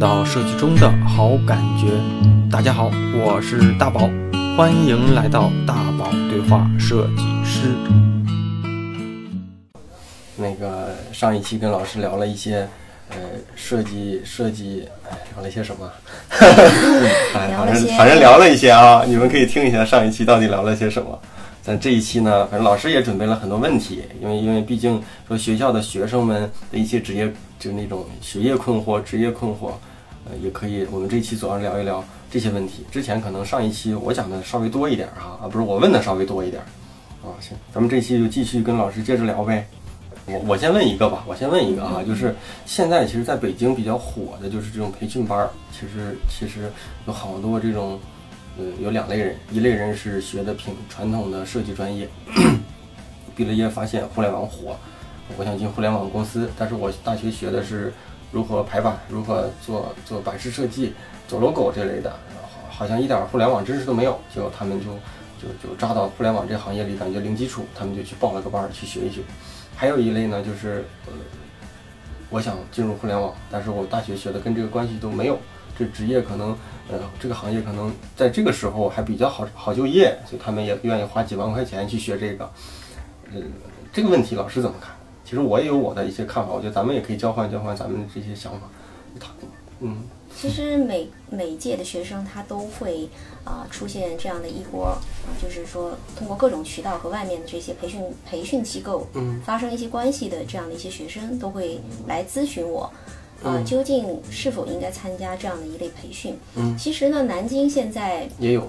到设计中的好感觉。大家好，我是大宝，欢迎来到大宝对话设计师。那个上一期跟老师聊了一些，呃，设计设计，哎，聊了一些什么？哎，反正聊了些反正聊了一些啊，你们可以听一下上一期到底聊了些什么。咱这一期呢，反正老师也准备了很多问题，因为因为毕竟说学校的学生们的一些职业，就那种学业困惑、职业困惑，呃，也可以，我们这一期主要聊一聊这些问题。之前可能上一期我讲的稍微多一点哈，啊，不是我问的稍微多一点，啊，行，咱们这期就继续跟老师接着聊呗。我我先问一个吧，我先问一个啊，就是现在其实在北京比较火的就是这种培训班儿，其实其实有好多这种，呃，有两类人，一类人是学的平传统的设计专业，毕了业发现互联网火，我想进互联网公司，但是我大学学的是如何排版，如何做做版式设计，做 logo 这类的，好好像一点互联网知识都没有，就他们就就就扎到互联网这行业里，感觉零基础，他们就去报了个班去学一学。还有一类呢，就是呃，我想进入互联网，但是我大学学的跟这个关系都没有，这职业可能呃这个行业可能在这个时候还比较好好就业，所以他们也愿意花几万块钱去学这个。呃，这个问题老师怎么看？其实我也有我的一些看法，我觉得咱们也可以交换交换咱们这些想法。他嗯其实每每一届的学生他都会啊、出现这样的一波啊、就是说通过各种渠道和外面的这些培训培训机构嗯发生一些关系的这样的一些学生都会来咨询我。啊、嗯究竟是否应该参加这样的一类培训？嗯其实呢，南京现在也有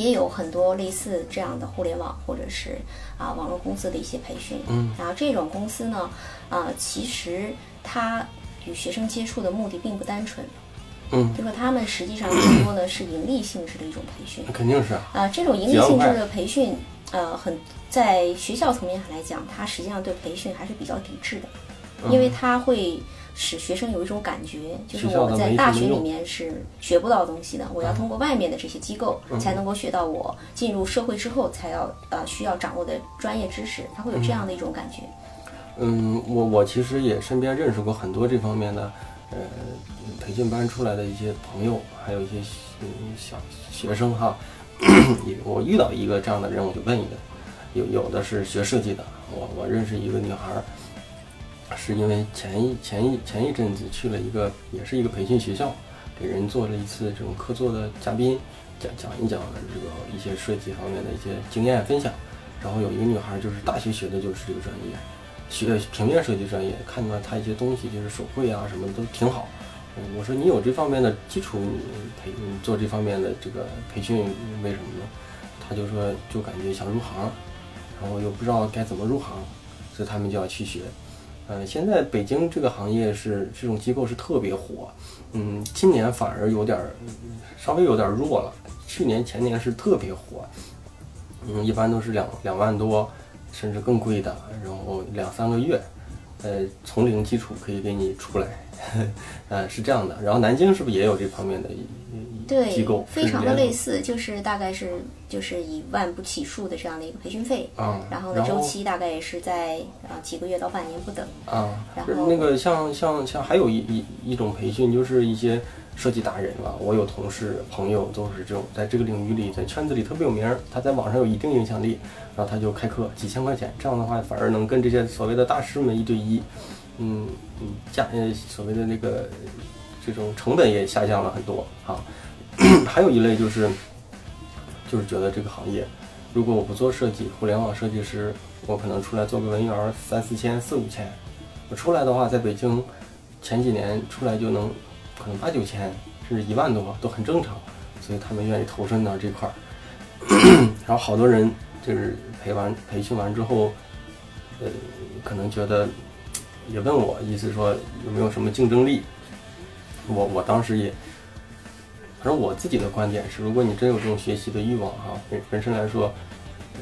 也有很多类似这样的互联网或者是啊网络公司的一些培训。嗯。然后这种公司呢，啊，其实它与学生接触的目的并不单纯，嗯。就说他们实际上更多的是盈利性质的一种培训。肯定是啊。啊，这种盈利性质的培训，呃，很在学校层面上来讲，它实际上对培训还是比较抵制的，嗯。因为它会使学生有一种感觉，就是我在大学里面是学不到东西的，我要通过外面的这些机构嗯才能够学到我进入社会之后才要呃需要掌握的专业知识，他会有这样的一种感觉。嗯，我我其实也身边认识过很多这方面的，呃，培训班出来的一些朋友，还有一些嗯小学生哈。我遇到一个这样的人，我就问一问，有有的是学设计的，我我认识一个女孩儿，是因为前一前一前一阵子去了一个也是一个培训学校，给人做了一次这种客座的嘉宾，讲讲一讲这个一些设计方面的一些经验分享。然后有一个女孩就是大学学的就是这个专业，学平面设计专业，看到她一些东西就是手绘啊什么的都挺好。我说你有这方面的基础，你培你做这方面的这个培训为什么呢？她就说就感觉想入行，然后又不知道该怎么入行，所以他们就要去学。呃，现在北京这个行业是这种机构是特别火，嗯，今年反而有点稍微有点弱了，去年前年是特别火，嗯，一般都是两两万多，甚至更贵的，然后两三个月，呃，从零基础可以给你出来，呃，是这样的。然后南京是不是也有这方面的机构？，非常的类似，就是大概是就是以万不起数的这样的一个培训费，啊，然后呢，周期大概也是在啊几个月到半年不等。啊，然后那个像像像还有一一一种培训，就是一些设计达人啊。我有同事朋友都是这种，在这个领域里，在圈子里特别有名儿，他在网上有一定影响力，然后他就开课几千块钱，这样的话反而能跟这些所谓的大师们一对一，嗯嗯，价呃所谓的那个这种成本也下降了很多啊。还有一类就是就是觉得这个行业，如果我不做设计，互联网设计师，我可能出来做个文员三四千、四五千。我出来的话，在北京前几年出来就能可能八九千，甚至一万多都很正常，所以他们愿意投身到这块儿。然后好多人就是培完培训完之后，呃，可能觉得也问我，意思说有没有什么竞争力。我我当时也，反正我自己的观点是，如果你真有这种学习的欲望哈、本本身来说，呃，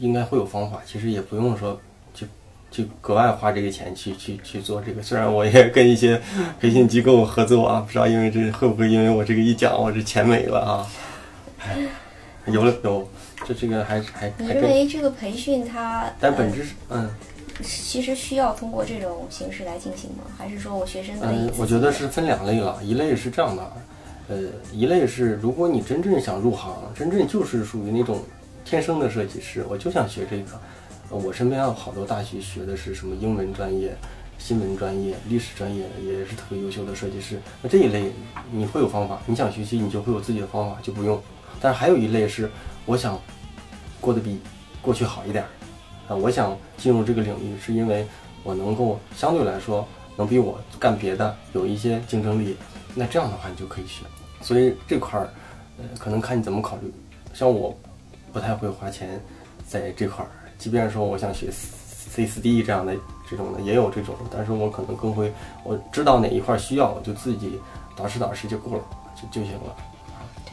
应该会有方法。其实也不用说去去格外花这个钱去去去做这个。虽然我也跟一些培训机构合作啊，不知道因为这会不会因为我这个一讲，我这钱没了啊？哎，有了有，这这个还还你，认为这个培训它，但本质是嗯其实需要通过这种形式来进行吗？还是说我学生可以嗯？我觉得是分两类了，一类是这样的，呃，一类是如果你真正想入行，真正就是属于那种天生的设计师，我就想学这个。呃我身边有好多大学学的是什么英文专业、新闻专业、历史专业，也是特别优秀的设计师。那这一类你会有方法，你想学习你就会有自己的方法，就不用。但是还有一类是我想过得比过去好一点，啊，我想进入这个领域，是因为我能够相对来说能比我干别的有一些竞争力，那这样的话你就可以学。所以这块儿，呃，可能看你怎么考虑。像我不太会花钱在这块儿，即便说我想学 C 四 D 这样的这种的也有这种，但是我可能更会，我知道哪一块儿需要，我就自己导师导师就够了，就就行了。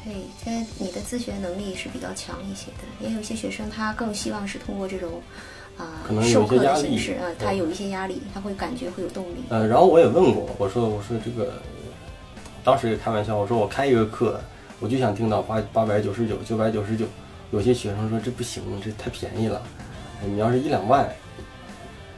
对，因为你的自学能力是比较强一些的，也有一些学生他更希望是通过这种啊、可能有些压力啊、对他有一些压力，他会感觉会有动力。呃，然后我也问过，我说我说这个，当时也开玩笑，我说我开一个课，我就想定到八八百九十九、九百九十九。有些学生说这不行，这太便宜了。你要是一两万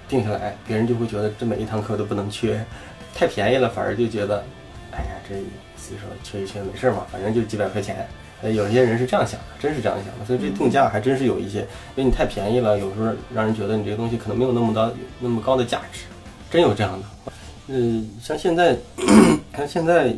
定下来，别人就会觉得这每一堂课都不能缺，太便宜了，反而就觉得，哎呀，这所以说缺一缺没事嘛，反正就几百块钱。呃，有些人是这样想的，真是这样想的，所以这定价还真是有一些，因为你太便宜了，有时候让人觉得你这个东西可能没有那么高那么高的价值，真有这样的。嗯，像现在，像现在，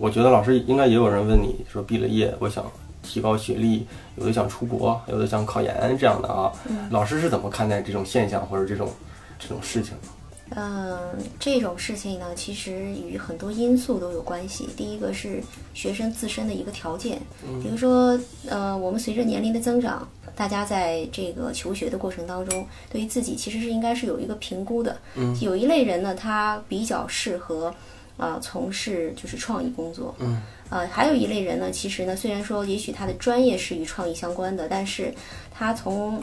我觉得老师应该也有人问你说，毕了业，我想提高学历，有的想出国，有的想考研这样的啊。老师是怎么看待这种现象或者这种这种事情的？嗯，这种事情呢，其实与很多因素都有关系。第一个是学生自身的一个条件，比如说，呃，我们随着年龄的增长，大家在这个求学的过程当中，对于自己其实是应该是有一个评估的。嗯，有一类人呢，他比较适合，啊、从事就是创意工作。嗯，呃，还有一类人呢，其实呢，虽然说也许他的专业是与创意相关的，但是他从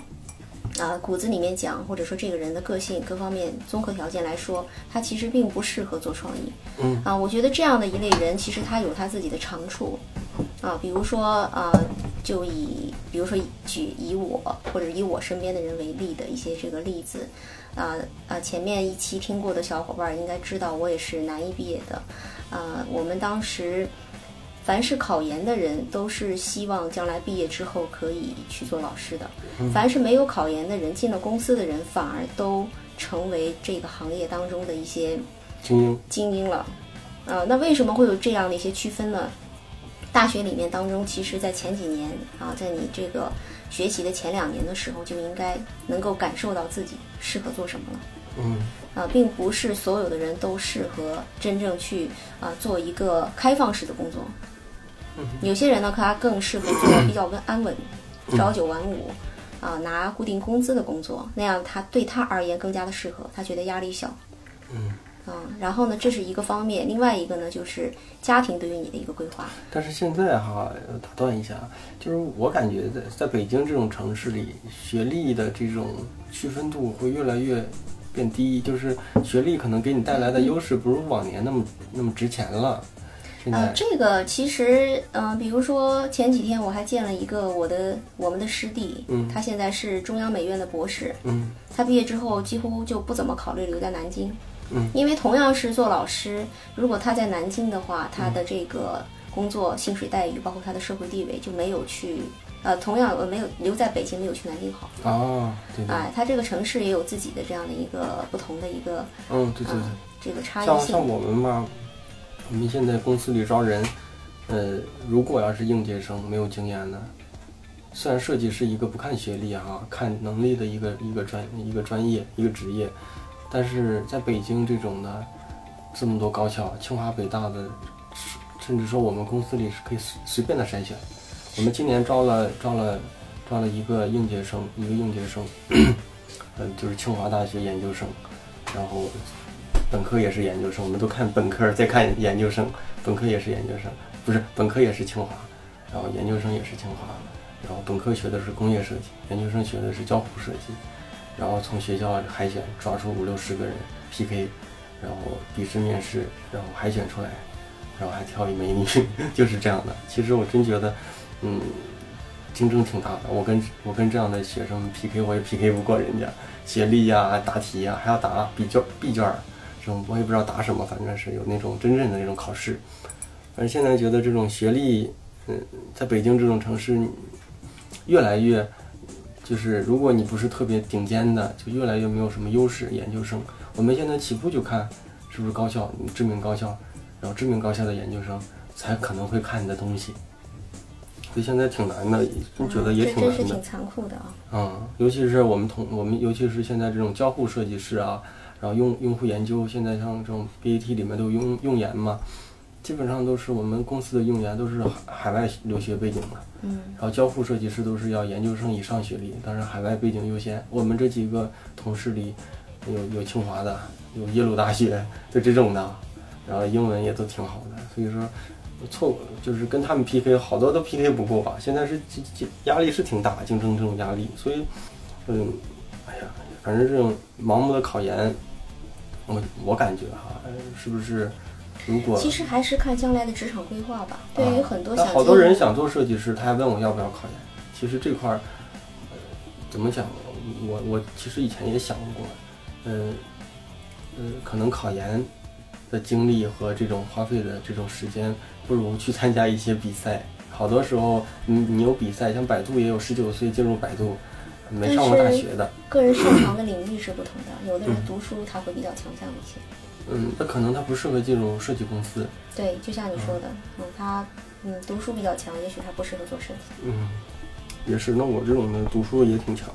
啊、骨子里面讲，或者说这个人的个性各方面综合条件来说，他其实并不适合做创意。嗯啊，我觉得这样的一类人，其实他有他自己的长处。啊，比如说啊，就以比如说举以我或者以我身边的人为例的一些这个例子，啊啊，前面一期听过的小伙伴应该知道，我也是南艺毕业的。啊，我们当时凡是考研的人，都是希望将来毕业之后可以去做老师的。凡是没有考研的人，进了公司的人，反而都成为这个行业当中的一些精英，精英了。呃，那为什么会有这样的一些区分呢？大学里面当中，其实在前几年啊，在你这个学习的前两年的时候，就应该能够感受到自己适合做什么了。嗯啊，并不是所有的人都适合真正去啊做一个开放式的工作。有些人呢，他更适合做比较稳安稳、朝九晚五啊拿固定工资的工作，那样他对他而言更加的适合，他觉得压力小。嗯。啊，然后呢，这是一个方面，另外一个呢，就是家庭对于你的一个规划。但是现在哈，呃打断一下，就是我感觉在在北京这种城市里，学历的这种区分度会越来越变低，就是学历可能给你带来的优势不如往年那么那么值钱了。现呃，，这个其实，嗯、比如说前几天我还见了一个我的我们的师弟，嗯他现在是中央美院的博士，嗯他毕业之后几乎就不怎么考虑留在南京，嗯，因为同样是做老师，如果他在南京的话，他的这个工作薪水待遇，包括他的社会地位就没有去，呃，同样呃没有留在北京，没有去南京好。哦，对对，哎，他这个城市也有自己的这样的一个不同的一个嗯，对对对。这个差异性像像。我们嘛，我们现在公司里招人，呃，如果要是应届生没有经验的，虽然设计是一个不看学历哈、看能力的一个一个专一个专业一个职业，但是在北京这种的这么多高校，清华北大的，甚至说我们公司里是可以随随便的筛选。我们今年招了招了招了一个应届生，一个应届生，呃，就是清华大学研究生，然后本科也是研究生，我们都看本科，再看研究生，本科也是研究生，不是本科也是清华，然后研究生也是清华，然后本科学的是工业设计，研究生学的是交互设计，然后从学校海选抓出五六十个人 PK，然后笔试面试，然后海选出来，然后还挑一美女，就是这样的。其实我真觉得，嗯，竞争挺大的。我跟我跟这样的学生 PK，我也 PK 不过人家，写力呀、答题呀，还要答 B 卷、闭卷，这种我也不知道答什么，反正是有那种真正的那种考试。反正现在觉得这种学历，嗯，在北京这种城市，越来越，就是如果你不是特别顶尖的，就越来越没有什么优势。研究生，我们现在起步就看是不是高校，知名高校，然后知名高校的研究生才可能会看你的东西。所以现在挺难的，真觉得也挺难的这真是挺。残酷的啊。嗯，尤其是我们同我们，尤其是现在这种交互设计师啊，然后用用户研究，现在像这种 BAT 里面都有用用研嘛，基本上都是我们公司的用研都是海海外留学背景的，嗯然后交付设计师都是要研究生以上学历，当然海外背景优先。我们这几个同事里有有清华的，有耶鲁大学就这种的，然后英文也都挺好的，所以说错就是跟他们 PK，好多都 PK 不过吧。现在是竞竞压力是挺大，竞争这种压力，所以嗯，哎呀，反正这种盲目的考研，我我感觉哈，呃是不是如果其实还是看将来的职场规划吧。对于很多那想好多人想做设计师，他还问我要不要考研。其实这块儿，呃，怎么讲？我我其实以前也想过，嗯、呃，可能考研的精力和这种花费的这种时间，不如去参加一些比赛。好多时候，你你有比赛，像百度也有十九岁进入百度，没上过大学的，个人擅长的领域是不同的，有的人读书他会比较强项一些。嗯，那可能他不适合进入设计公司，对，就像你说的，嗯，他嗯读书比较强，也许他不适合做设计。嗯，也是。那我这种的读书也挺强，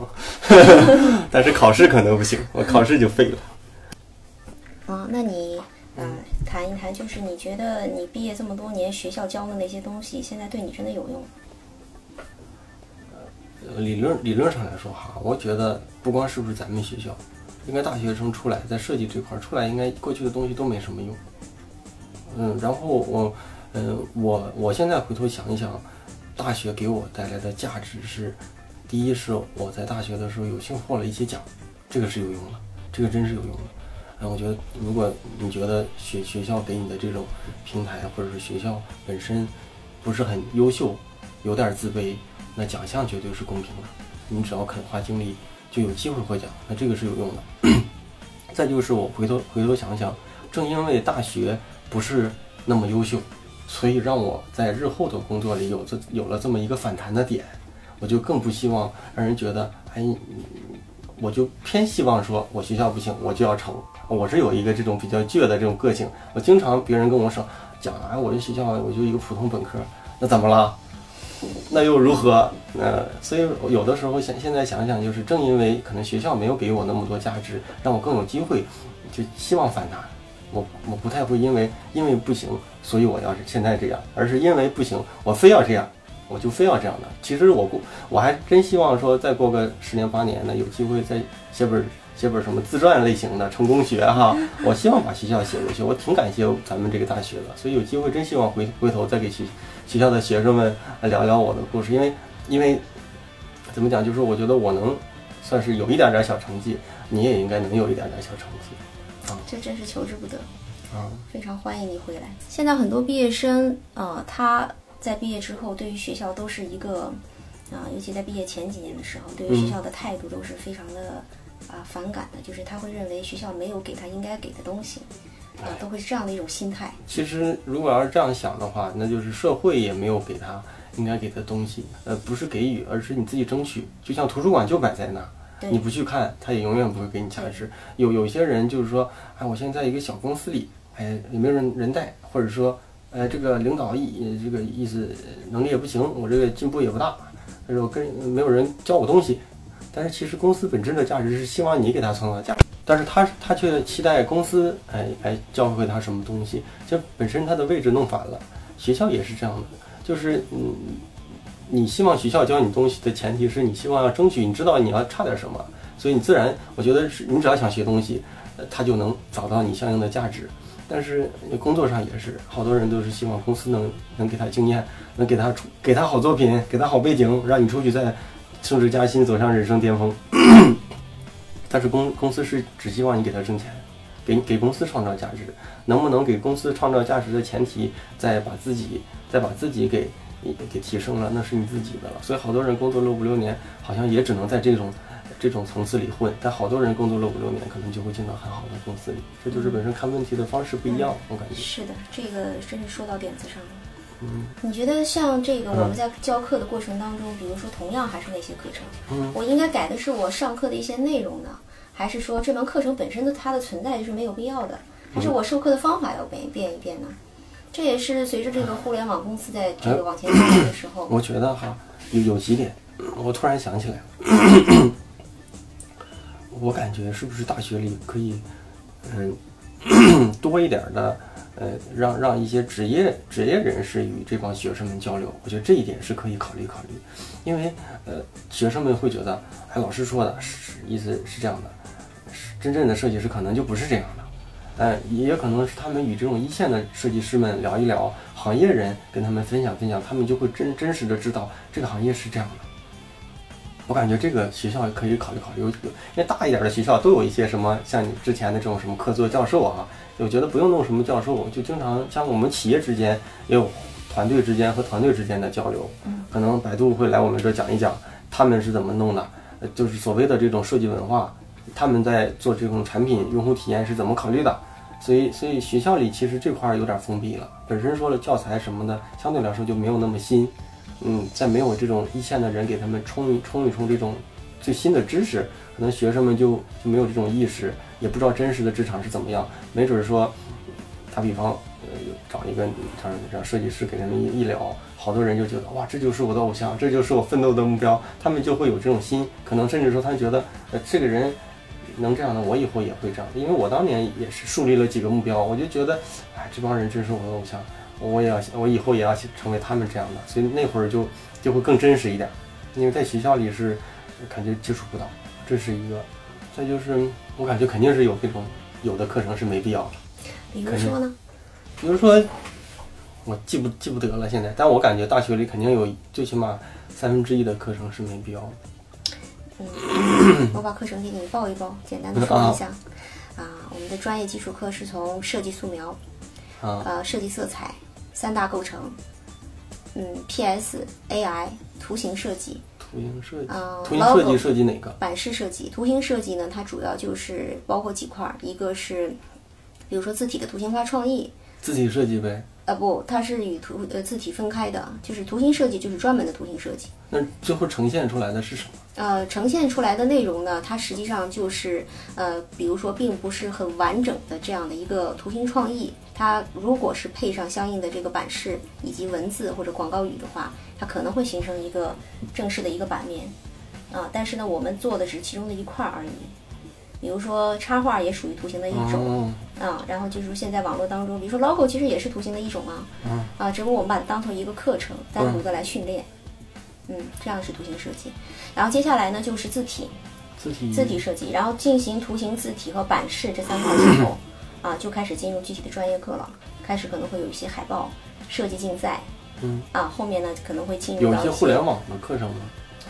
但是考试可能不行，我考试就废了。啊，那你呃谈一谈，就是你觉得你毕业这么多年，学校教的那些东西，现在对你真的有用？呃理论理论上来说哈，我觉得不光是不是咱们学校，应该大学生出来在设计这块儿出来，应该过去的东西都没什么用。嗯，然后我，嗯，我我现在回头想一想，大学给我带来的价值是，第一是我在大学的时候有幸获了一些奖，这个是有用的，这个真是有用的。嗯，我觉得如果你觉得学学校给你的这种平台，或者是学校本身不是很优秀，有点自卑，那奖项绝对是公平的。你只要肯花精力，就有机会获奖，那这个是有用的。再就是我回头回头想想，正因为大学不是那么优秀，所以让我在日后的工作里有这有了这么一个反弹的点，我就更不希望让人觉得，哎，我就偏希望说我学校不行，我就要成。我是有一个这种比较倔的这种个性，我经常别人跟我说讲，哎，我这学校我就一个普通本科，那怎么了？那又如何？那，所以有的时候想现在想想，就是正因为可能学校没有给我那么多价值，让我更有机会，就希望反弹。我我不太会因为因为不行，所以我要是现在这样，而是因为不行，我非要这样，我就非要这样的。其实我过我还真希望说再过个十年八年呢，有机会再写本写本什么自传类型的成功学哈。我希望把学校写过去，我挺感谢咱们这个大学的，所以有机会真希望回回头再给学学校的学生们聊聊我的故事，因为因为怎么讲，就是我觉得我能算是有一点点小成绩，你也应该能有一点点小成绩。这真是求之不得。啊，非常欢迎你回来。现在很多毕业生，呃，他在毕业之后，对于学校都是一个，啊、尤其在毕业前几年的时候，对于学校的态度都是非常的啊、反感的，就是他会认为学校没有给他应该给的东西，啊、都会是这样的一种心态。其实如果要是这样想的话，那就是社会也没有给他应该给的东西，呃，不是给予，而是你自己争取。就像图书馆就摆在那儿，对你不去看，他也永远不会给你价值。有有些人就是说，哎，我现在在一个小公司里，哎，也没有人人带，或者说，哎，这个领导意这个意思能力也不行，我这个进步也不大，但是我跟没有人教我东西。但是其实公司本身的价值是希望你给他创造价值，但是他他却期待公司哎来教会他什么东西，这本身他的位置弄反了。学校也是这样的，就是嗯，你希望学校教你东西的前提是你希望要争取，你知道你要差点什么，所以你自然我觉得是你只要想学东西，他就能找到你相应的价值。但是工作上也是，好多人都是希望公司能能给他经验，能给他出给他好作品，给他好背景，让你出去再升职加薪，走上人生巅峰。但是公公司是只希望你给他挣钱，给给公司创造价值，能不能给公司创造价值的前提，再把自己再把自己给给提升了，那是你自己的了。所以好多人工作了五六年，好像也只能在这种这种层次里混。但好多人工作了五六年，可能就会进到很好的公司里。这就是本身看问题的方式不一样，我感觉。是的，这个真是说到点子上了。嗯。你觉得像这个嗯。我们在教课的过程当中，比如说同样还是那些课程，嗯。我应该改的是我上课的一些内容呢，还是说这门课程本身的它的存在就是没有必要的，还是我授课的方法要变变一变呢？这也是随着这个互联网公司在这个往前发展的时候，我觉得哈有有几点，我突然想起来了，我感觉是不是大学里可以，嗯，多一点儿的，呃，让让一些职业职业人士与这帮学生们交流，我觉得这一点是可以考虑考虑，因为呃，学生们会觉得，哎，老师说的是意思是这样的，是真正的设计师可能就不是这样的。呃，也可能是他们与这种一线的设计师们聊一聊，行业人跟他们分享分享，他们就会真真实的知道这个行业是这样的。我感觉这个学校可以考虑考虑，因为大一点的学校都有一些什么像你之前的这种什么客座教授啊，我觉得不用弄什么教授，就经常像我们企业之间也有团队之间和团队之间的交流，可能百度会来我们这儿讲一讲他们是怎么弄的，呃就是所谓的这种设计文化，他们在做这种产品用户体验是怎么考虑的。所以，所以学校里其实这块儿有点封闭了。本身说了教材什么的，相对来说就没有那么新。嗯，在没有这种一线的人给他们冲一冲一冲这种最新的知识，可能学生们就就没有这种意识，也不知道真实的职场是怎么样。没准说，打比方，呃，找一个让让设计师给他们一聊，好多人就觉得哇，这就是我的偶像，这就是我奋斗的目标，他们就会有这种心，可能甚至说他觉得，呃，这个人。能这样的，我以后也会这样。因为我当年也是树立了几个目标，我就觉得，哎，这帮人真是我的偶像，我也要，我以后也要成为他们这样的。所以那会儿就就会更真实一点。因为在学校里是感觉接触不到，这是一个。再就是我感觉肯定是有这种有的课程是没必要的，比如说呢，比如说我记不记不得了现在，但我感觉大学里肯定有最起码三分之一的课程是没必要的。嗯，我把课程给你报一报，简单的说一下。啊，我们的专业基础课是从设计素描，啊呃，设计色彩三大构成，嗯，PS、AI、图形设计、图形设计，嗯图形设计设计哪个？版式设计。图形设计呢，它主要就是包括几块儿，一个是比如说字体的图形化创意，字体设计呗。啊不，它是与图呃字体分开的，就是图形设计就是专门的图形设计。那最后呈现出来的是什么？呃，呈现出来的内容呢，它实际上就是呃，比如说并不是很完整的这样的一个图形创意。它如果是配上相应的这个版式以及文字或者广告语的话，它可能会形成一个正式的一个版面。啊、但是呢，我们做的只是其中的一块儿而已。比如说插画也属于图形的一种。嗯，啊，然后就是现在网络当中，比如说 logo 其实也是图形的一种啊，嗯啊，只不过我们把它当成一个课程，单独的来训练，嗯，这样是图形设计。然后接下来呢就是字体，字体字体设计，然后进行图形、字体和版式这三块之后，啊，就开始进入具体的专业课了，开始可能会有一些海报设计竞赛，嗯，啊，后面呢可能会进入一些互联网的课程吗？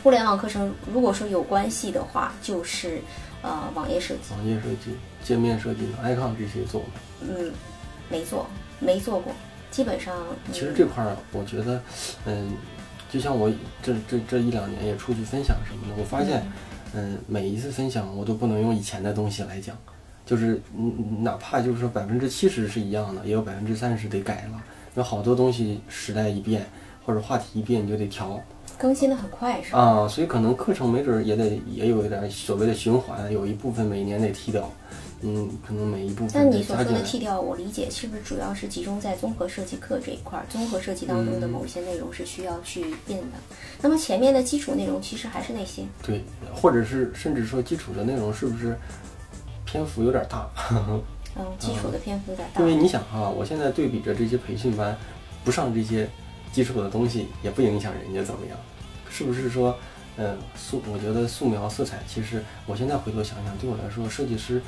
互联网课程，如果说有关系的话，就是呃网页设计，网页设计、界面设计呢？icon 这些做吗？嗯，没做，没做过，基本上。嗯其实这块儿，我觉得，嗯，就像我这这这一两年也出去分享什么的，我发现，嗯，每一次分享我都不能用以前的东西来讲，就是嗯，哪怕就是说百分之七十是一样的，也有百分之三十得改了，有好多东西时代一变或者话题一变，你就得调。更新的很快，是吧？啊，所以可能课程没准儿也得也有一点所谓的循环，有一部分每年得剔掉，嗯，可能每一部分但你所说。的剔掉，我理解是不是主要是集中在综合设计课这一块儿？综合设计当中的某一些内容是需要去变的。那么前面的基础内容其实还是那些。对，或者是甚至说基础的内容是不是篇幅有点大？嗯，基础的篇幅有点大因。为你想哈、我现在对比着这些培训班，不上这些基础的东西，也不影响人家怎么样，是不是说，嗯，素，我觉得素描、色彩，其实我现在回头想想，对我来说，设计师，呃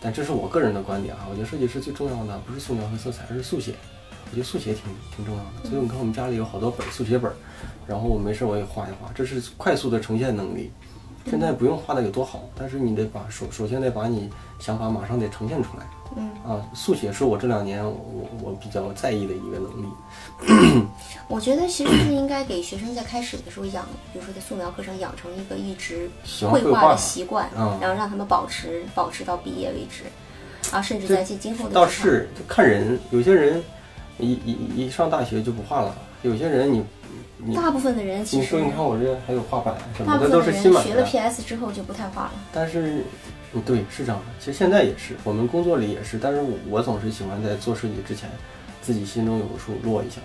但这是我个人的观点啊、我觉得设计师最重要的不是素描和色彩，而是速写。我觉得速写挺挺重要的，所以你看我们家里有好多本速写本，然后我没事我也画一画，这是快速的呈现能力。现在不用画的有多好，但是你得把首首先得把你想法马上得呈现出来。嗯啊，速写是我这两年我我比较在意的一个能力。我觉得其实是应该给学生在开始的时候养，比如说在素描课上养成一个一直绘画的习惯，嗯然后让他们保持保持到毕业为止，啊，甚至在今今后的倒是就看人，有些人一一一上大学就不画了，有些人你你大部分的人其实你说你看我这还有画板什大么的都部分的人学了，PS 之后就不太画了。但是嗯对是这样的，其实现在也是，我们工作里也是，但是我我总是喜欢在做设计之前，自己心中有个数落一下。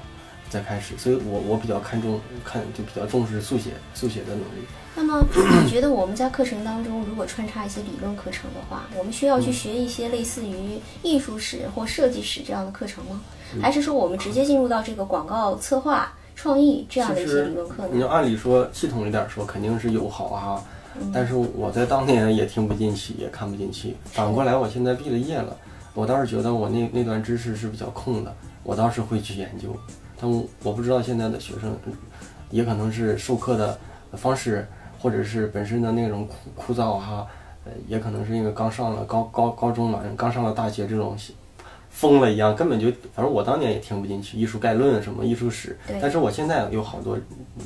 再开始，所以我我比较看重看就比较重视速写速写的能力。那么，你觉得我们在课程当中，如果穿插一些理论课程的话，我们需要去学一些类似于艺术史或设计史这样的课程吗？嗯还是说我们直接进入到这个广告策划、创意这样的一些理论课呢你要？按理说系统一点说，肯定是有好啊，嗯但是我在当年也听不进去，也看不进去。反过来，我现在毕了业了，我倒是觉得我那那段知识是比较空的，我倒是会去研究。但我不知道现在的学生，也可能是授课的方式，或者是本身的内容枯枯燥哈，呃，也可能是因为刚上了高高高中嘛，刚上了大学这种疯了一样，根本就反正我当年也听不进去艺术概论什么艺术史，但是我现在有好多，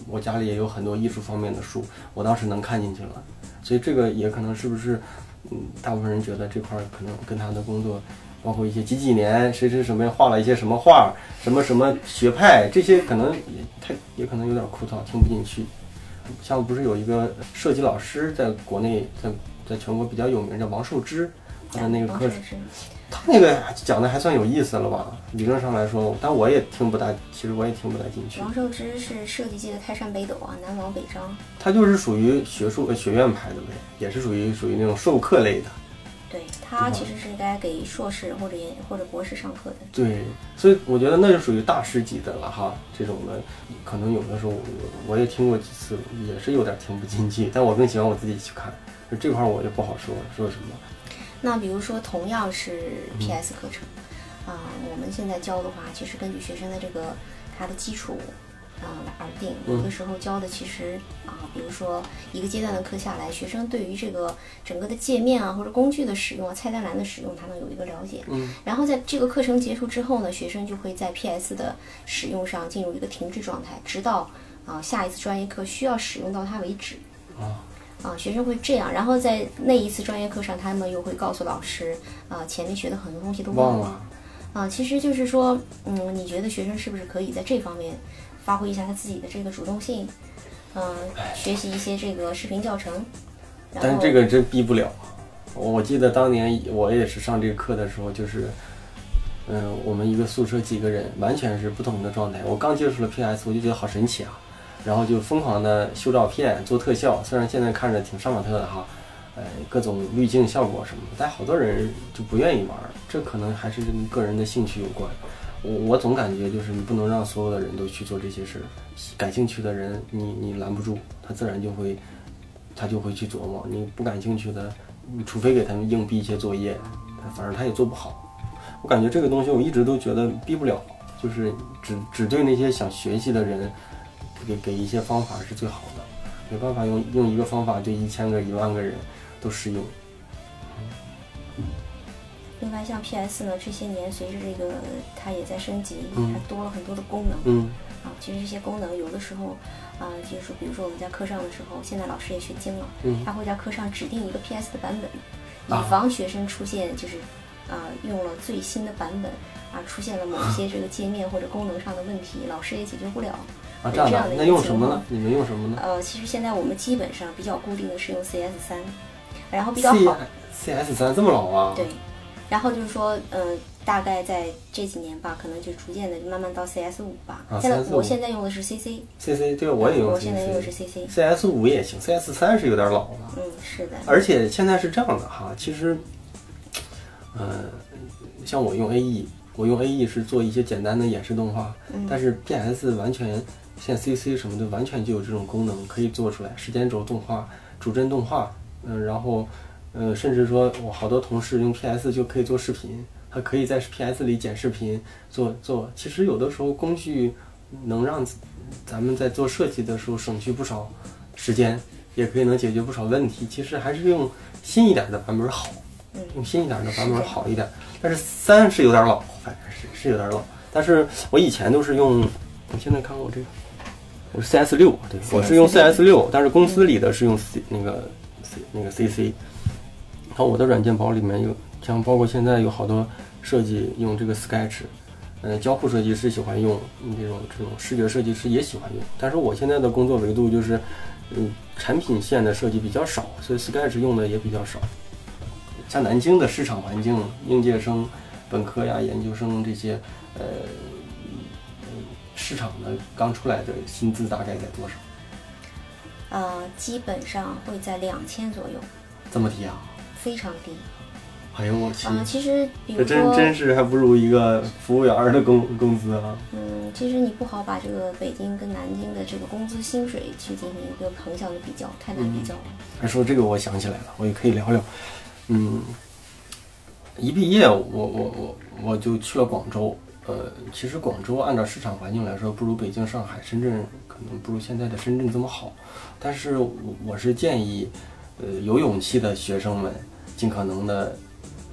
我家里也有很多艺术方面的书，我倒是能看进去了，所以这个也可能是不是，嗯，大部分人觉得这块儿可能跟他的工作，包括一些几几年谁谁什么画了一些什么画，什么什么学派，这些可能也太也可能有点枯燥，听不进去。像不是有一个设计老师在国内在在全国比较有名，叫王寿之，他的那个课程。他那个讲的还算有意思了吧？理论上来说，但我也听不大，其实我也听不大进去。王寿之是设计界的泰山北斗啊，南王北张。他就是属于学术呃学院派的呗，也是属于属于那种授课类的。对他其实是应该给硕士或者研或者博士上课的。对，所以我觉得那就属于大师级的了哈。这种的，可能有的时候我我也听过几次，也是有点听不进去。但我更喜欢我自己去看，就这块儿我就不好说说什么。那比如说，同样是嗯 PS 课程，啊、我们现在教的话，其实根据学生的这个他的基础啊、来而定。嗯有的时候教的其实啊、比如说一个阶段的课下来，学生对于这个整个的界面啊或者工具的使用啊、菜单栏的使用，他能有一个了解。嗯。然后在这个课程结束之后呢，学生就会在 PS 的使用上进入一个停滞状态，直到啊、下一次专业课需要使用到它为止。啊啊，学生会这样，然后在那一次专业课上，他们又会告诉老师，啊，前面学的很多东西都忘了。忘了，啊，其实就是说，嗯，你觉得学生是不是可以在这方面发挥一下他自己的这个主动性？嗯、学习一些这个视频教程。但是这个真逼不了。我记得当年我也是上这个课的时候，就是，嗯、我们一个宿舍几个人完全是不同的状态。我刚接触了 PS，我就觉得好神奇啊，然后就疯狂的修照片、做特效。虽然现在看着挺杀马特的哈，呃，各种滤镜效果什么的，但好多人就不愿意玩儿。这可能还是跟个人的兴趣有关。我我总感觉就是你不能让所有的人都去做这些事儿，感兴趣的人你你拦不住，他自然就会他就会去琢磨。你不感兴趣的，你除非给他们硬逼一些作业，反正他也做不好。我感觉这个东西我一直都觉得逼不了，就是只只对那些想学习的人给给一些方法是最好的，没办法用用一个方法对一千个一万个人都适用。另外，像 PS 呢，这些年随着这个它也在升级，嗯它多了很多的功能。嗯啊，其实这些功能有的时候，啊、就是，比如说我们在课上的时候，现在老师也学精了，嗯他会在课上指定一个 PS 的版本，啊以防学生出现就是，啊、用了最新的版本，啊，出现了某一些这个界面或者功能上的问题，老师也解决不了。啊，这样的那用什么呢？你们用什么呢呃，其实现在我们基本上比较固定的是用 CS 三，然后比较好，C S 三这么老啊？对，然后就是说，嗯、大概在这几年吧，可能就逐渐的慢慢到 CS 五吧。啊现在 CS5 我现在用的是 CC，C C 对，我也用我现在用的是 CC。CS 五也行，C S 三是有点老了。嗯，是的。而且现在是这样的哈，其实，呃，像我用 AE，我用 AE 是做一些简单的演示动画，嗯但是 PS 完全像 CC 什么的，完全就有这种功能可以做出来，时间轴动画、主帧动画，嗯、然后，呃，甚至说我好多同事用 PS 就可以做视频，他可以在 PS 里剪视频做做。其实有的时候工具能让咱们在做设计的时候省去不少时间。也可以能解决不少问题。其实还是用新一点的版本好，嗯用新一点的版本好一点。但是三是有点老，反正是是有点老。但是我以前都是用，我现在看看我这个，我是 CS 六，对，我是用 CS 六，但是公司里的是用 C 那个 C 那个 CC。然后我的软件包里面有，像包括现在有好多设计用这个 Sketch，呃，交互设计师喜欢用，嗯这种这种视觉设计师也喜欢用。但是我现在的工作维度就是，嗯，产品线的设计比较少，所以 Sketch 用的也比较少。像南京的市场环境，应届生、本科呀、研究生这些，呃，嗯市场的刚出来的薪资大概在多少？呃，基本上会在两千左右，这么低啊？非常低。哎呦我去！啊、其实比这如说，真真是还不如一个服务员儿的工工资啊！嗯，其实你不好把这个北京跟南京的这个工资薪水去进行一个横向的比较，太难比较了。还说这个，我想起来了，我也可以聊聊。嗯，一毕业，我我我我就去了广州。呃，其实广州按照市场环境来说，不如北京、上海、深圳，可能不如现在的深圳这么好。但是我我是建议，呃，有勇气的学生们，尽可能的，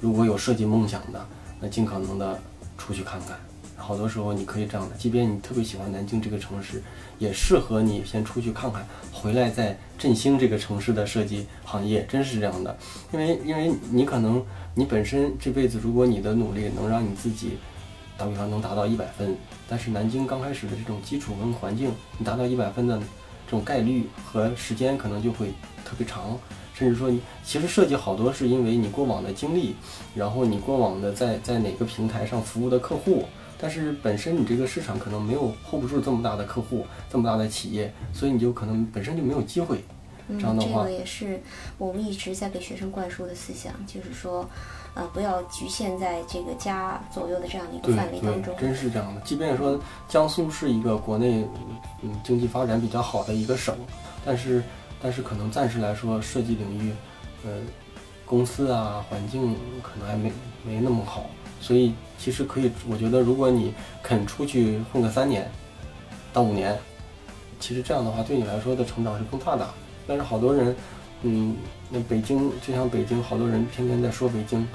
如果有设计梦想的，那尽可能的出去看看。好多时候你可以这样的，即便你特别喜欢南京这个城市，也适合你先出去看看，回来再振兴这个城市的设计行业，真是这样的。因为因为你可能你本身这辈子，如果你的努力能让你自己，打比方能达到一百分，但是南京刚开始的这种基础跟环境，你达到一百分的这种概率和时间可能就会特别长。甚至说你其实设计好多是因为你过往的经历，然后你过往的在在哪个平台上服务的客户，但是本身你这个市场可能没有 hold 不住这么大的客户，这么大的企业，所以你就可能本身就没有机会。嗯，这样的话这个也是我们一直在给学生灌输的思想，就是说，呃，不要局限在这个家左右的这样的一个范围当中对，。真是这样的。即便说江苏是一个国内嗯经济发展比较好的一个省，但是但是可能暂时来说，设计领域，呃，公司啊环境可能还没没那么好，所以其实可以，我觉得如果你肯出去混个三年到五年，其实这样的话对你来说的成长是更大的。但是好多人，嗯，那北京就像北京，好多人天天在说北京，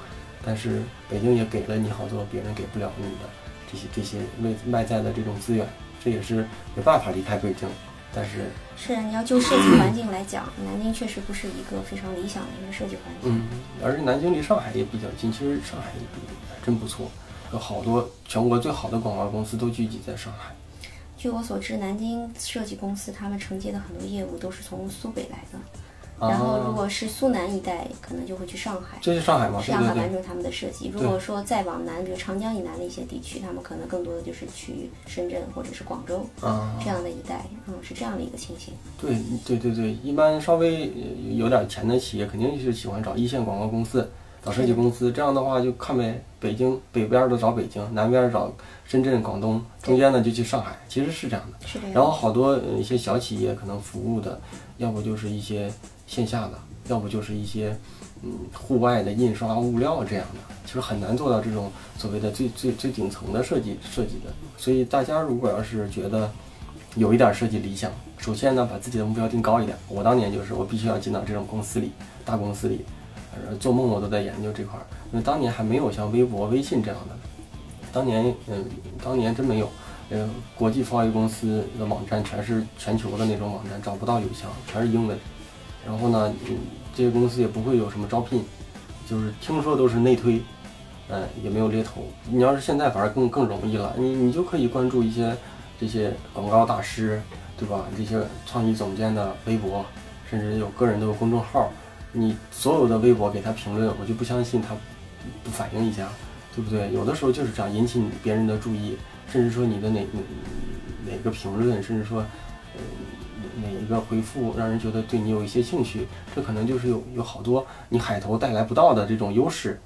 但是北京也给了你好多别人给不了你的这些这些外外在的这种资源，这也是没办法离开北京。但是，是啊，你要就设计环境来讲，南京确实不是一个非常理想的一个设计环境。嗯，而且南京离上海也比较近，其实上海也还真不错，有好多全国最好的广告公司都聚集在上海。据我所知，南京设计公司他们承接的很多业务都是从苏北来的，然后如啊，果是苏南一带，可能就会去上海。这是上海吗？上海。完成他们的设计。如果说再往南，比如长江以南的一些地区，他们可能更多的就是去深圳或者是广州啊，这样的一带，嗯，是这样的一个情形。对对对对，一般稍微呃有点钱的企业，肯定是喜欢找一线广告公司、找设计公司。这样的话就看呗，北京北边的找北京，南边找深圳、广东，中间呢就去上海。其实是这样的。然后好多呃一些小企业可能服务的，要不就是一些线下的，要不就是一些嗯户外的印刷物料这样的，其实很难做到这种所谓的最最最顶层的设计设计的。所以大家如果要是觉得有一点设计理想，首先呢把自己的目标定高一点。我当年就是我必须要进到这种公司里，大公司里，呃做梦我都在研究这块儿，因为当年还没有像微博、微信这样的，当年嗯当年真没有。呃，国际贸易公司的网站全是全球的那种网站，找不到邮箱，全是英文。然后呢，嗯，这些公司也不会有什么招聘，就是听说都是内推，呃，也没有猎头。你要是现在反而更更容易了，你你就可以关注一些这些广告大师，对吧？这些创意总监的微博，甚至有个人的公众号，你所有的微博给他评论，我就不相信他不反应一下，对不对？有的时候就是这样引起你别人的注意。甚至说你的哪哪哪个评论，甚至说，呃，哪一个回复让人觉得对你有一些兴趣，这可能就是有有好多你海投带来不到的这种优势，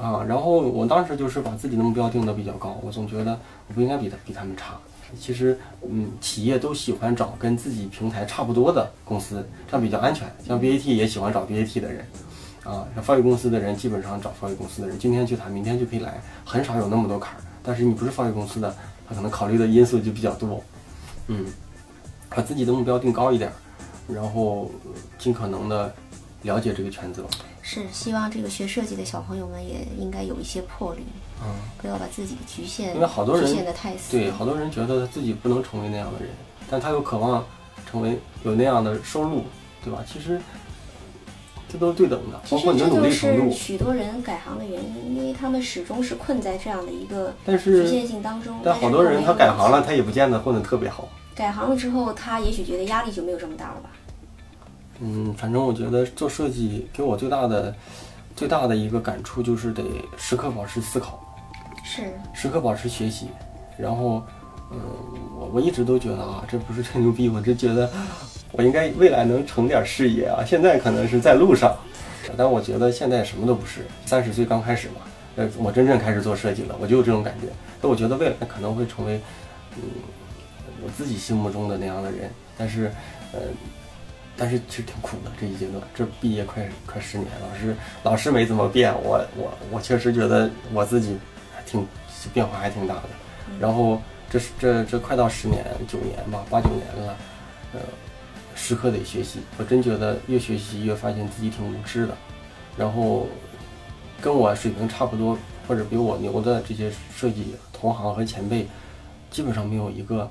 啊。然后我当时就是把自己的目标定的比较高，我总觉得我不应该比他比他们差。其实，嗯，企业都喜欢找跟自己平台差不多的公司，这样比较安全。像 BAT 也喜欢找 BAT 的人，啊，像贸易公司的人基本上找贸易公司的人，今天去谈，明天就可以来，很少有那么多坎儿。但是你不是贸易公司的，他可能考虑的因素就比较多，嗯，把自己的目标定高一点，然后尽可能的了解这个圈子。是希望这个学设计的小朋友们也应该有一些魄力，嗯，不要把自己局限，因为好多人局限的太死。对，好多人觉得他自己不能成为那样的人，但他又渴望成为有那样的收入，对吧？其实这都是对等的，包括你的努力程度。是许多人改行的原因，因为他们始终是困在这样的一个但局限性当中。但好多人他改行了，他也不见得混得特别好。改行了之后，他也许觉得压力就没有这么大了吧？嗯，反正我觉得做设计给我最大的最大的一个感触就是得时刻保持思考，是，时刻保持学习。然后，嗯，我我一直都觉得啊，这不是吹牛逼，我就觉得我应该未来能成点事业啊。现在可能是在路上，但我觉得现在什么都不是。三十岁刚开始嘛，呃，我真正开始做设计了，我就有这种感觉。那我觉得未来可能会成为，嗯，我自己心目中的那样的人。但是，呃，但是其实挺苦的这一阶段，这毕业快快十年，老师老师没怎么变，我我我确实觉得我自己还挺变化还挺大的。然后这是这这快到十年九年吧，八九年了，呃，时刻得学习。我真觉得越学习越发现自己挺无知的。然后跟我水平差不多或者比我牛的这些设计同行和前辈，基本上没有一个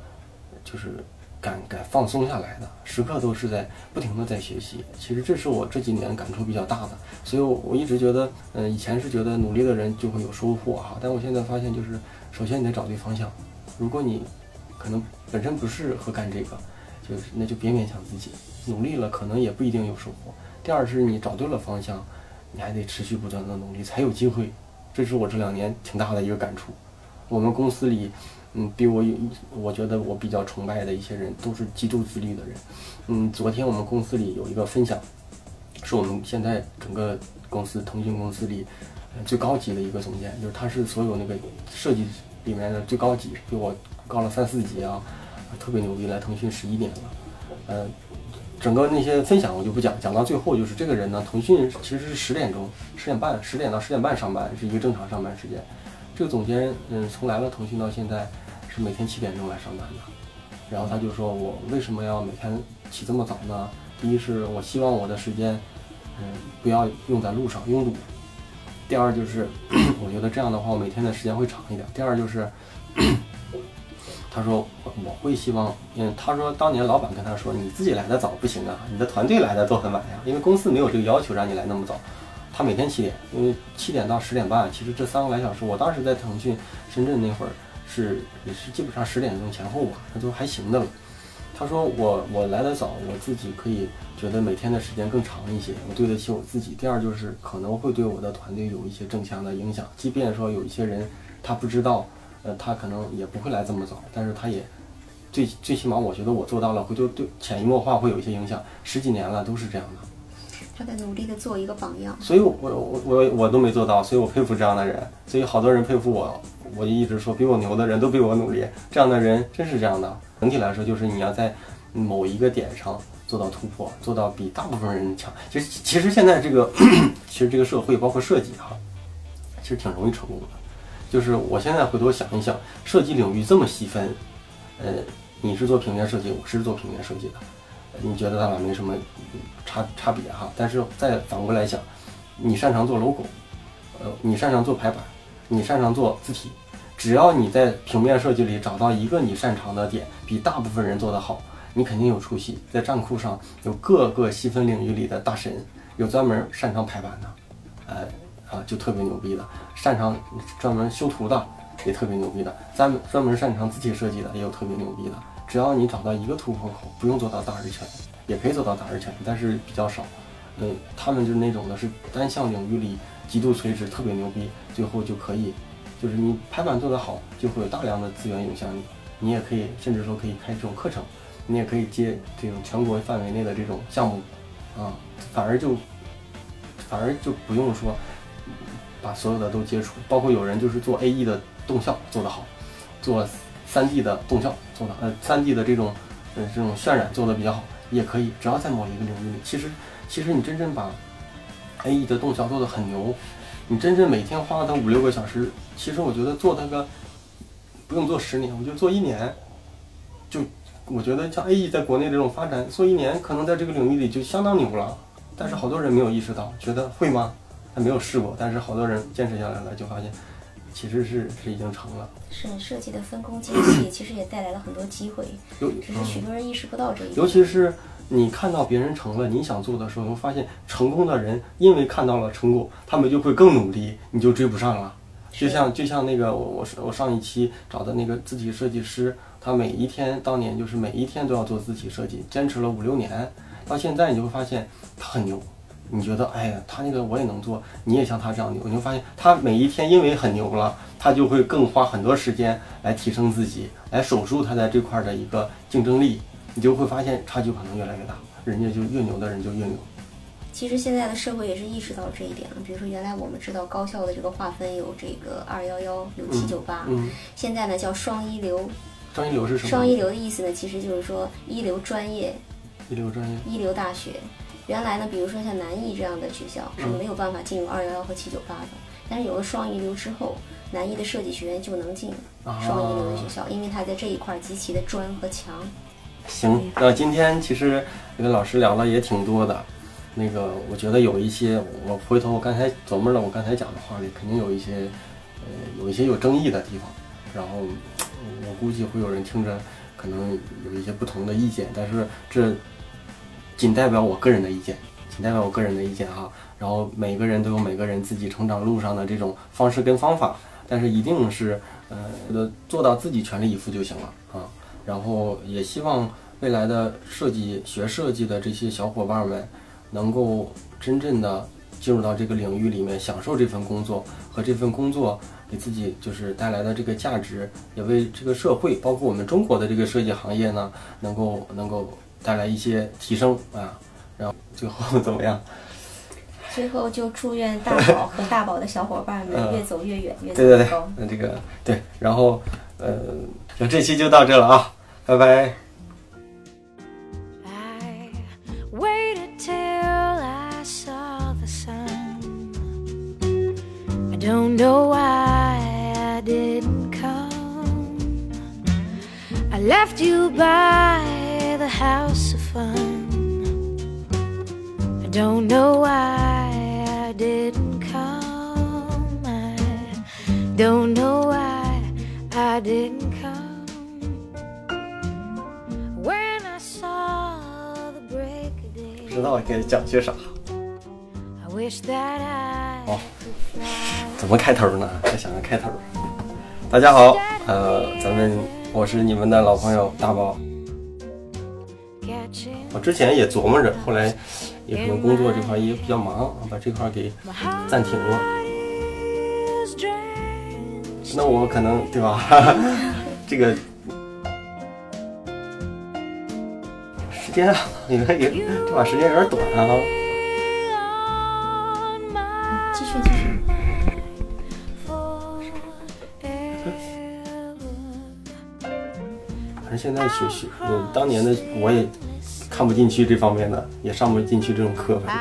就是敢敢放松下来的，时刻都是在不停的在学习。其实这是我这几年感触比较大的，所以我我一直觉得，嗯、以前是觉得努力的人就会有收获哈，但我现在发现就是，首先你得找对方向，如果你可能本身不适合干这个，就是那就别勉强自己，努力了可能也不一定有收获。第二是你找对了方向，你还得持续不断的努力才有机会，这是我这两年挺大的一个感触。我们公司里，嗯，比我有，我觉得我比较崇拜的一些人都是极度自律的人。嗯，昨天我们公司里有一个分享，是我们现在整个公司腾讯公司里最高级的一个总监，就是他是所有那个设计里面的最高级，比我高了三四级啊，特别牛逼，来腾讯十一年了。呃，整个那些分享我就不讲，讲到最后就是这个人呢，腾讯其实是十点钟、十点半、十点到十点半上班是一个正常上班时间。这个总监，嗯，从来了腾讯到现在是每天七点钟来上班的。然后他就说我为什么要每天起这么早呢？第一是我希望我的时间，嗯，不要用在路上拥堵。第二就是 我觉得这样的话，我每天的时间会长一点。第二就是，他说我我会希望，嗯，他说当年老板跟他说，你自己来的早不行啊，你的团队来的都很晚呀，因为公司没有这个要求让你来那么早。他每天七点，因为七点到十点半，其实这三个来小时，我当时在腾讯深圳那会儿是也是基本上十点钟前后吧，那都还行的了。他说我我来的早，我自己可以觉得每天的时间更长一些，我对得起我自己。第二就是可能会对我的团队有一些正向的影响，即便说有一些人他不知道，呃，他可能也不会来这么早，但是他也最最起码我觉得我做到了，回头对潜移默化会有一些影响。十几年了都是这样的。他在努力的做一个榜样。所以我我我我都没做到，所以我佩服这样的人。所以好多人佩服我，我就一直说比我牛的人都比我努力。这样的人真是这样的。整体来说，就是你要在某一个点上做到突破，做到比大部分人强。其实其实现在这个其实这个社会包括设计哈，其实挺容易成功的。就是我现在回头想一想，设计领域这么细分，呃，你是做平面设计，我是做平面设计的。你觉得咱俩没什么差差别哈，但是再反过来想，你擅长做 logo，呃，你擅长做排版，你擅长做字体，只要你在平面设计里找到一个你擅长的点，比大部分人做得好，你肯定有出息。在站库上有各个细分领域里的大神，有专门擅长排版的，呃啊就特别牛逼的，擅长专门修图的也特别牛逼的，专门专门擅长字体设计的也有特别牛逼的。只要你找到一个突破口，不用做到大而全，也可以做到大而全，但是比较少。嗯，他们就是那种的是单项领域里极度垂直，特别牛逼，最后就可以，就是你排版做得好，就会有大量的资源涌向你。你也可以，甚至说可以开这种课程，你也可以接这种全国范围内的这种项目，啊，反而就反而就不用说把所有的都接触，包括有人就是做 A E 的动效做得好，做。三 D 的动效做的，呃，三 D 的这种，呃，这种渲染做的比较好，也可以，只要在某一个领域里，其实，其实你真正把 A E 的动效做的很牛，你真正每天花它五六个小时，其实我觉得做它个不用做十年，我就做一年，就我觉得像 A E 在国内这种发展，做一年可能在这个领域里就相当牛了，但是好多人没有意识到，觉得会吗？他没有试过，但是好多人坚持下来了，就发现其实是是已经成了。是设计的分工精细，其实也带来了很多机会，尤只是许多人意识不到这一点。尤其是你看到别人成了，你想做的时候，你会发现成功的人因为看到了成果，他们就会更努力，你就追不上了。就像就像那个我我我上一期找的那个字体设计师，他每一天当年就是每一天都要做字体设计，坚持了五六年，到现在你就会发现他很牛。你觉得哎呀，他那个我也能做，你也像他这样牛，你会发现他每一天因为很牛了，他就会更花很多时间来提升自己，来守住他在这块儿的一个竞争力，你就会发现差距可能越来越大，人家就越牛的人就越牛。其实现在的社会也是意识到这一点了。比如说，原来我们知道高校的这个划分有这个二幺幺，有七九八，嗯，现在呢叫双一流。双一流是什么？双一流的意思呢，其实就是说一流专业、一流专业。一流大学。原来呢，比如说像南艺这样的学校是没有办法进入二幺幺和七九八的，但是有了双一流之后，南艺的设计学院就能进双一流的学校，因为它在这一块极其的专和强。行，那今天其实跟老师聊了也挺多的，那个我觉得有一些，我回头我刚才琢磨了，我刚才讲的话里肯定有一些，呃，有一些有争议的地方，然后我估计会有人听着可能有一些不同的意见，但是这仅代表我个人的意见，仅代表我个人的意见哈。然后每个人都有每个人自己成长路上的这种方式跟方法，但是一定是呃做到自己全力以赴就行了啊。然后也希望未来的设计学设计的这些小伙伴们，能够真正的进入到这个领域里面，享受这份工作和这份工作给自己就是带来的这个价值，也为这个社会，包括我们中国的这个设计行业呢，能够能够带来一些提升啊。然后最后怎么样？最后就祝愿大宝和大宝的小伙伴们越走越远，越走对对对越高。，那这个对，然后呃，那这期就到这了啊，拜拜。I waited till I saw the sun. I don't know why I didn't come. I left you by house of fun. I don't know why I didn't come. I don't know why I didn't come. When I saw the break of day, 不知道该讲些啥，I wish that I 哦.怎么开头呢？再想个开头。大家好，呃，咱们我是你们的老朋友大宝。我之前也琢磨着，后来也可能工作这块也比较忙，把这块给暂停了。那我可能对吧？这个时间啊，也也这把时间有点短啊。继续继续。反正现在学学，嗯，当年的我也看不进去这方面的，也上不进去这种课，反.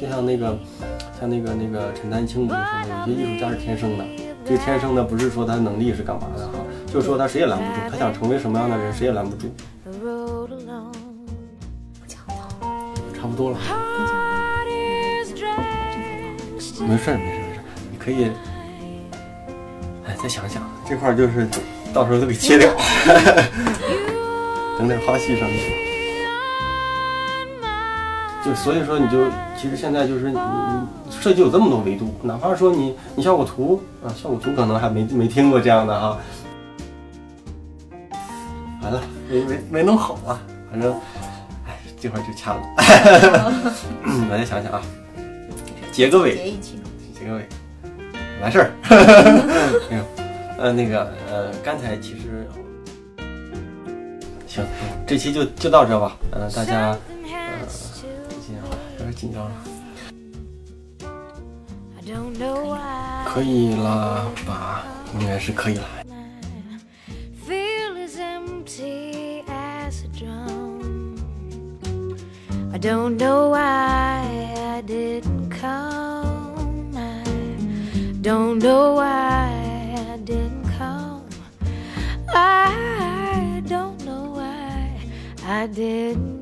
就像那个，像那个那个陈丹青不是说的，有些艺术家是天生的。这个天生的不是说他能力是干嘛的哈，就是说他谁也拦不住，他想成为什么样的人谁也拦不住。差不多了没事儿没事儿没事儿，你可以，哎，再想想这块儿就是到时候都给切掉，整点花絮上去。on my 就所以说，你就其实现在就是设计有这么多维度，哪怕说你你效果图啊，效果图可能还没没听过这样的哈。完了，没没没弄好啊，反正，哎，这会儿就掐了。嗯，我再想想啊，结个尾，结。结个尾，完事儿。没有，呃，那个呃，刚才其实行，这期就就到这吧。呃，大家 to 紧张，有点紧张了。I don't know why 可以了吧？应该是可以了。feel as empty as a drum. I don't know why I didn't come. I don't know why I didn't come. I don't know why I did